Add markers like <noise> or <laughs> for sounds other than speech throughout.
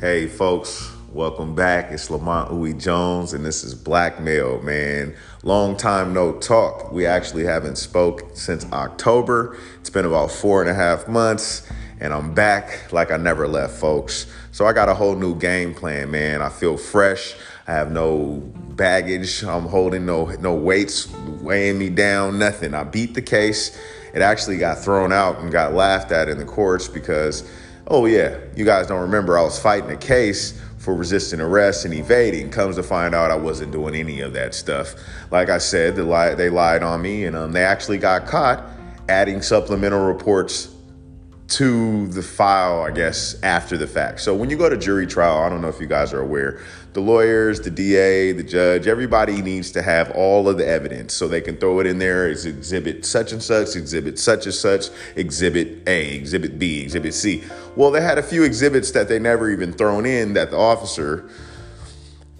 Hey, folks, welcome back. It's Lamont Uwe Jones, and this is Blackmail, man. Long time no talk. We actually haven't spoke since October. It's been about four and a half months, and I'm back like I never left, folks. So I got a whole new game plan, man. I feel fresh. I have no baggage. I'm holding no no weights weighing me down. Nothing. I beat the case. It actually got thrown out and got laughed at in the courts because oh yeah, you guys don't remember I was fighting a case for resisting arrest and evading. Comes to find out I wasn't doing any of that stuff. Like I said, they lied, they lied on me and um, they actually got caught adding supplemental reports to the file, I guess, after the fact. So when you go to jury trial, I don't know if you guys are aware, the lawyers, the DA, the judge, everybody needs to have all of the evidence so they can throw it in there as exhibit such and such, exhibit such and such, exhibit A, exhibit B, exhibit C. Well, they had a few exhibits that they never even thrown in that the officer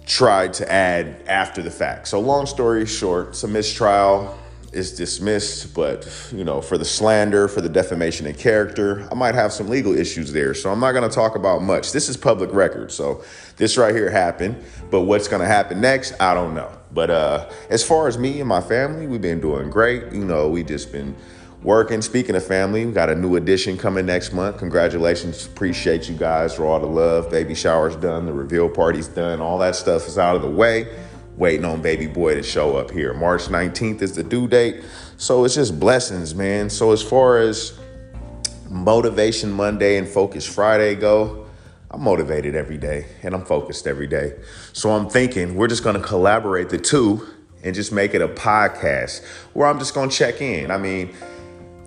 tried to add after the fact. So long story short, it's a mistrial is dismissed, but you know, for the slander, for the defamation of character, I might have some legal issues there. So I'm not going to talk about much. This is public record. So this right here happened, but what's going to happen next, I don't know. But uh as far as me and my family, we've been doing great. You know, we just been working. Speaking of family, we got a new edition coming next month. Congratulations. Appreciate you guys for all the love. Baby shower's done, the reveal party's done, all that stuff is out of the way waiting on baby boy to show up here. March 19th is the due date. So it's just blessings, man. So as far as motivation Monday and focus Friday go, I'm motivated every day and I'm focused every day. So I'm thinking we're just going to collaborate the two and just make it a podcast where I'm just going to check in. I mean,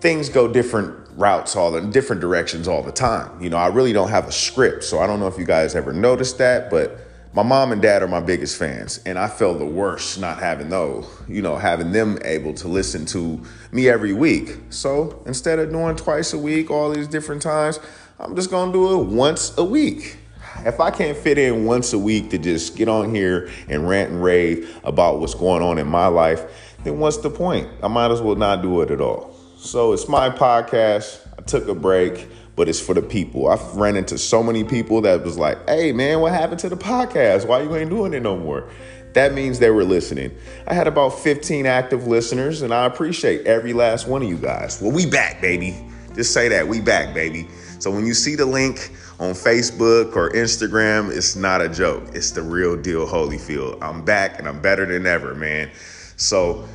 things go different routes all the different directions all the time. You know, I really don't have a script. So I don't know if you guys ever noticed that, but my mom and dad are my biggest fans and i feel the worst not having those you know having them able to listen to me every week. So instead of doing twice a week all these different times i'm just gonna do it once a week. If i can't fit in once a week to just get on here and rant and rave about what's going on in my life then what's the point? I might as well not do it at all. So it's my podcast. I took a break but it's for the people. I've ran into so many people that was like, hey man, what happened to the podcast? Why you ain't doing it no more? That means they were listening. I had about 15 active listeners, and I appreciate every last one of you guys. Well, we back, baby. Just say that. We back, baby. So when you see the link on Facebook or Instagram, it's not a joke. It's the real deal, Holyfield. I'm back and I'm better than ever, man. So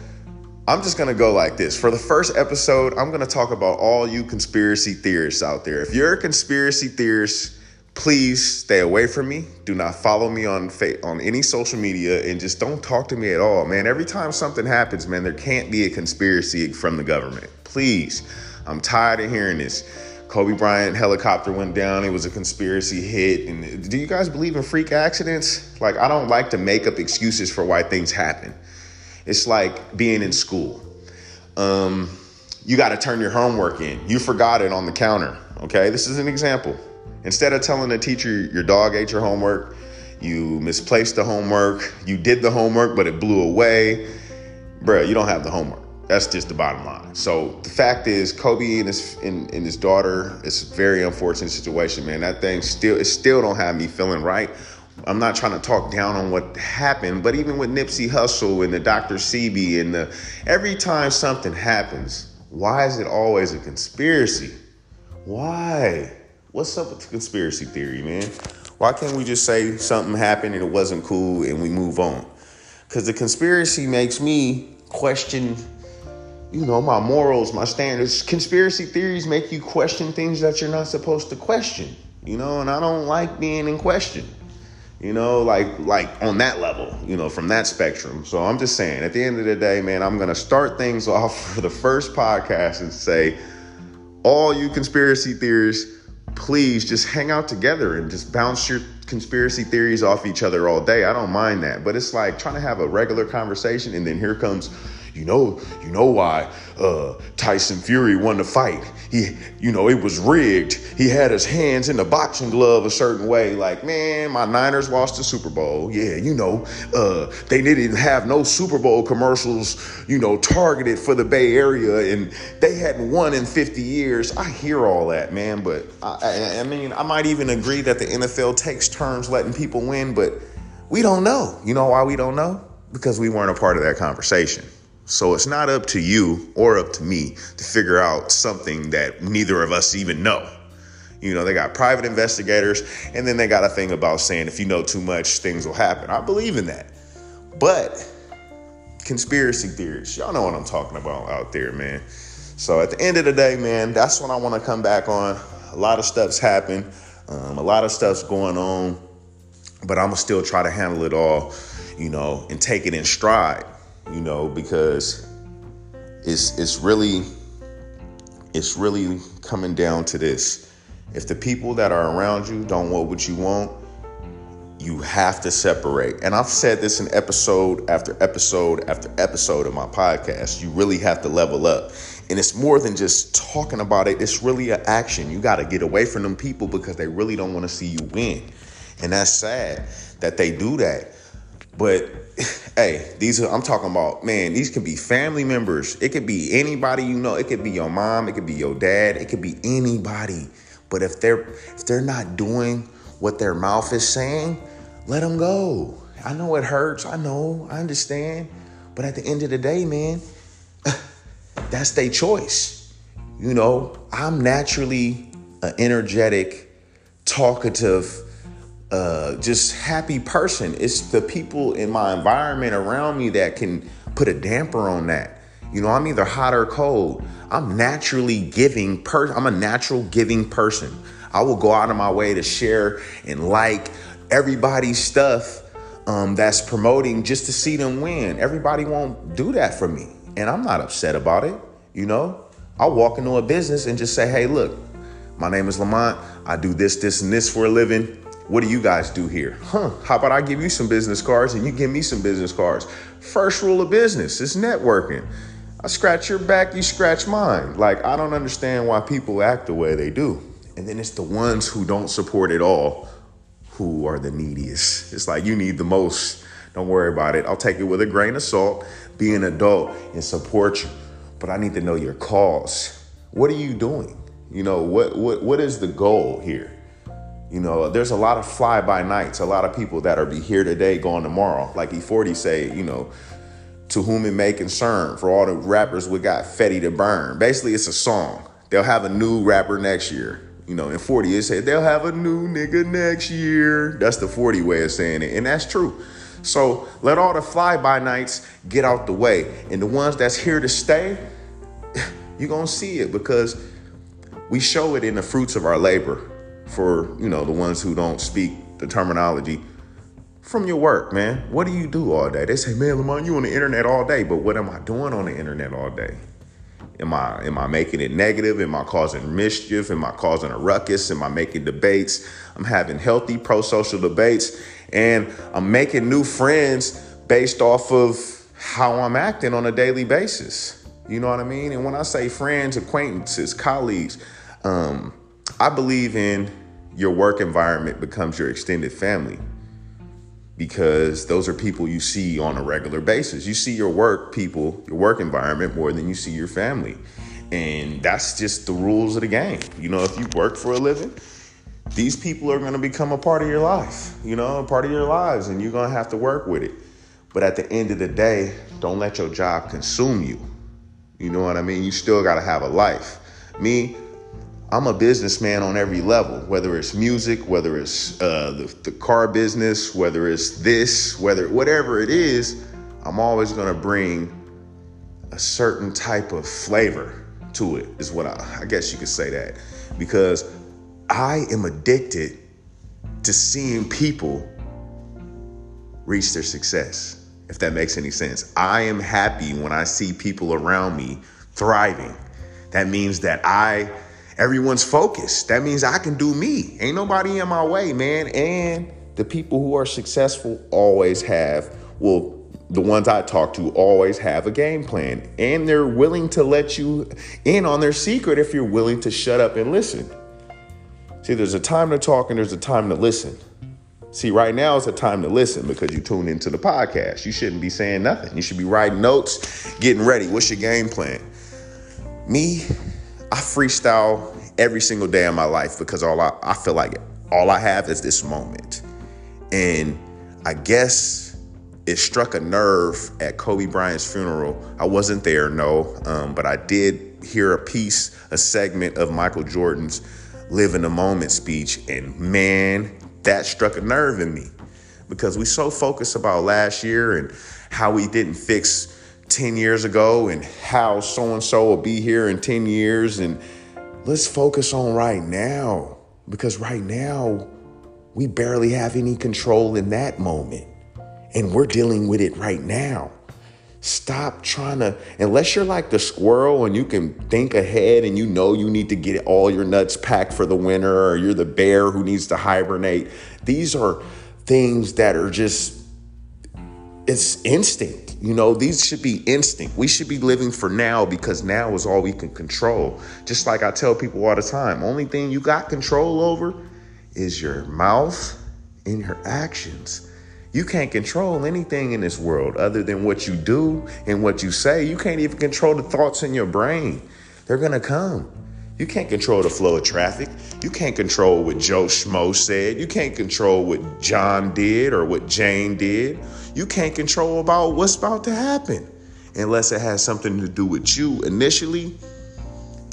I'm just gonna go like this. For the first episode, I'm gonna talk about all you conspiracy theorists out there. If you're a conspiracy theorist, please stay away from me. Do not follow me on fa- on any social media, and just don't talk to me at all, man. Every time something happens, man, there can't be a conspiracy from the government. Please, I'm tired of hearing this. Kobe Bryant helicopter went down. It was a conspiracy hit. And do you guys believe in freak accidents? Like, I don't like to make up excuses for why things happen. It's like being in school. Um, you got to turn your homework in. You forgot it on the counter. Okay, this is an example. Instead of telling the teacher your dog ate your homework, you misplaced the homework, you did the homework, but it blew away. Bruh, you don't have the homework. That's just the bottom line. So the fact is, Kobe and his and, and his daughter, it's a very unfortunate situation, man. That thing still it still don't have me feeling right. I'm not trying to talk down on what happened, but even with Nipsey Hussle and the Dr. Sebi and the every time something happens, why is it always a conspiracy? Why? What's up with the conspiracy theory, man? Why can't we just say something happened and it wasn't cool and we move on? Because the conspiracy makes me question, you know, my morals, my standards. Conspiracy theories make you question things that you're not supposed to question, you know, and I don't like being in question you know like like on that level you know from that spectrum. So i'm just saying at the end of the day man i'm gonna start things <laughs> off for the first podcast and say all you conspiracy theorists please just hang out together and just bounce your conspiracy theories off each other all day. I don't mind that. But it's like trying to have a regular conversation and then here comes you know, you know why uh, Tyson Fury won the fight. He, you know, it was rigged. He had his hands in the boxing glove a certain way. Like, man, my Niners lost the Super Bowl. Yeah, you know, uh, they didn't have no Super Bowl commercials, you know, targeted for the Bay Area, and they hadn't won in 50 years. I hear all that, man, but I, I, I mean, I might even agree that the NFL takes turns letting people win, but we don't know. You know why we don't know? Because we weren't a part of that conversation. So it's not up to you or up to me to figure out something that neither of us even know. You know, they got private investigators, and then they got a thing about saying if you know too much, things will happen. I believe in that. But conspiracy theories, y'all know what I'm talking about out there, man. So at the end of the day, man, that's what I want to come back on. A lot of stuff's happened, um, a lot of stuff's going on, but I'm gonna still try to handle it all, you know, and take it in stride you know, because it's it's really it's really coming down to this. If the people that are around you don't want what you want, you have to separate. And I've said this in episode after episode after episode of my podcast. You really have to level up. And it's more than just talking about it, it's really an action. You got to get away from them people because they really don't want to see you win. And that's sad that they do that. But <laughs> hey, these are I'm talking about, man, these can be family members. It could be anybody you know. It could be your mom, it could be your dad, it could be anybody. But if they're if they're not doing what their mouth is saying, let them go. I know it hurts. I know. I understand. But at the end of the day, man, <laughs> that's their choice. You know, I'm naturally an energetic, talkative, uh, just happy person. It's the people in my environment around me that can put a damper on that. You know, I'm either hot or cold. I'm naturally giving person. I'm a natural giving person. I will go out of my way to share and like everybody's stuff um, that's promoting just to see them win. Everybody won't do that for me, and I'm not upset about it. You know, I'll walk into a business and just say, "Hey, look, my name is Lamont. I do this, this, and this for a living. What do you guys do here? Huh, how about I give you some business cards and you give me some business cards? First rule of business is networking. I scratch your back, you scratch mine. Like, I don't understand why people act the way they do. And then it's the ones who don't support it all who are the neediest. It's like you need the most. Don't worry about it. I'll take it with a grain of salt, be an adult and support you. But I need to know your cause. What are you doing? You know, what what what is the goal here? You know, there's a lot of fly by nights, a lot of people that are be here today, gone tomorrow. Like E40 say, you know, to whom it may concern, for all the rappers we got Fetty to burn. Basically, it's a song. They'll have a new rapper next year. You know, in 40, it said they'll have a new nigga next year. That's the 40 way of saying it. And that's true. So let all the fly by nights get out the way. And the ones that's here to stay, <laughs> you're going to see it because we show it in the fruits of our labor for you know the ones who don't speak the terminology from your work, man. What do you do all day? They say, man, Lamont, you on the internet all day, but what am I doing on the internet all day? Am I am I making it negative? Am I causing mischief? Am I causing a ruckus? Am I making debates? I'm having healthy pro-social debates and I'm making new friends based off of how I'm acting on a daily basis. You know what I mean? And when I say friends, acquaintances, colleagues, um, I believe in your work environment becomes your extended family because those are people you see on a regular basis. You see your work people, your work environment more than you see your family. And that's just the rules of the game. You know, if you work for a living, these people are going to become a part of your life, you know, a part of your lives, and you're going to have to work with it. But at the end of the day, don't let your job consume you. You know what I mean? You still got to have a life. Me, I'm a businessman on every level, whether it's music, whether it's uh, the, the car business, whether it's this, whether whatever it is, I'm always going to bring a certain type of flavor to it, is what I, I guess you could say that. Because I am addicted to seeing people reach their success, if that makes any sense. I am happy when I see people around me thriving. That means that I everyone's focused. That means I can do me. Ain't nobody in my way, man. And the people who are successful always have, well, the ones I talk to always have a game plan and they're willing to let you in on their secret if you're willing to shut up and listen. See, there's a time to talk and there's a time to listen. See, right now is a time to listen because you tune into the podcast. You shouldn't be saying nothing. You should be writing notes, getting ready. What's your game plan? Me, I freestyle every single day of my life because all I, I feel like all I have is this moment. And I guess it struck a nerve at Kobe Bryant's funeral. I wasn't there, no, um, but I did hear a piece, a segment of Michael Jordan's Live in the Moment speech. And man, that struck a nerve in me because we so focused about last year and how we didn't fix 10 years ago and how so and so will be here in 10 years. And let's focus on right now because right now we barely have any control in that moment. And we're dealing with it right now. Stop trying to, unless you're like the squirrel and you can think ahead and you know you need to get all your nuts packed for the winter, or you're the bear who needs to hibernate. These are things that are just, it's instinct. You know, these should be instinct. We should be living for now because now is all we can control. Just like I tell people all the time, only thing you got control over is your mouth and your actions. You can't control anything in this world other than what you do and what you say. You can't even control the thoughts in your brain. They're going to come. You can't control the flow of traffic. You can't control what Joe Schmo said. You can't control what John did or what Jane did. You can't control about what's about to happen unless it has something to do with you initially.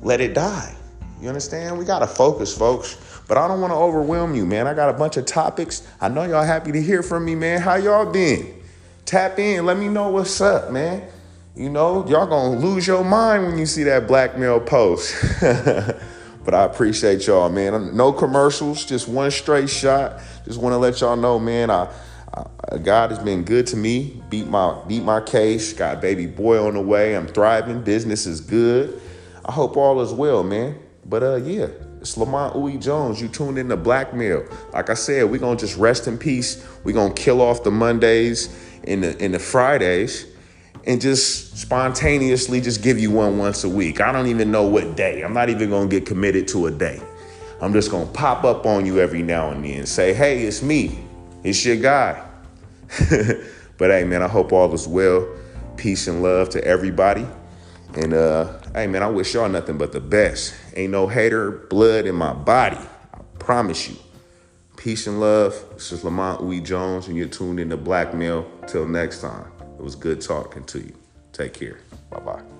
Let it die. You understand? We got to focus, folks. But I don't want to overwhelm you, man. I got a bunch of topics. I know y'all happy to hear from me, man. How y'all been? Tap in. Let me know what's up, man. You know, y'all gonna lose your mind when you see that blackmail post. <laughs> but I appreciate y'all, man. No commercials, just one straight shot. Just want to let y'all know, man. I, I, God has been good to me. Beat my beat my case. Got baby boy on the way. I'm thriving. Business is good. I hope all is well, man. But uh, yeah. It's Lamont Uwe Jones. You tuned in to Blackmail. Like I said, we're gonna just rest in peace. We're gonna kill off the Mondays and the and the Fridays and just spontaneously just give you one once a week. I don't even know what day. I'm not even gonna get committed to a day. I'm just gonna pop up on you every now and then. Say, hey, it's me. It's your guy. <laughs> but hey man, I hope all is well. Peace and love to everybody. And uh, hey man, I wish y'all nothing but the best. Ain't no hater blood in my body. I promise you. Peace and love. This is Lamont Uwe Jones, and you're tuned in to Blackmail. Till next time. It was good talking to you. Take care. Bye bye.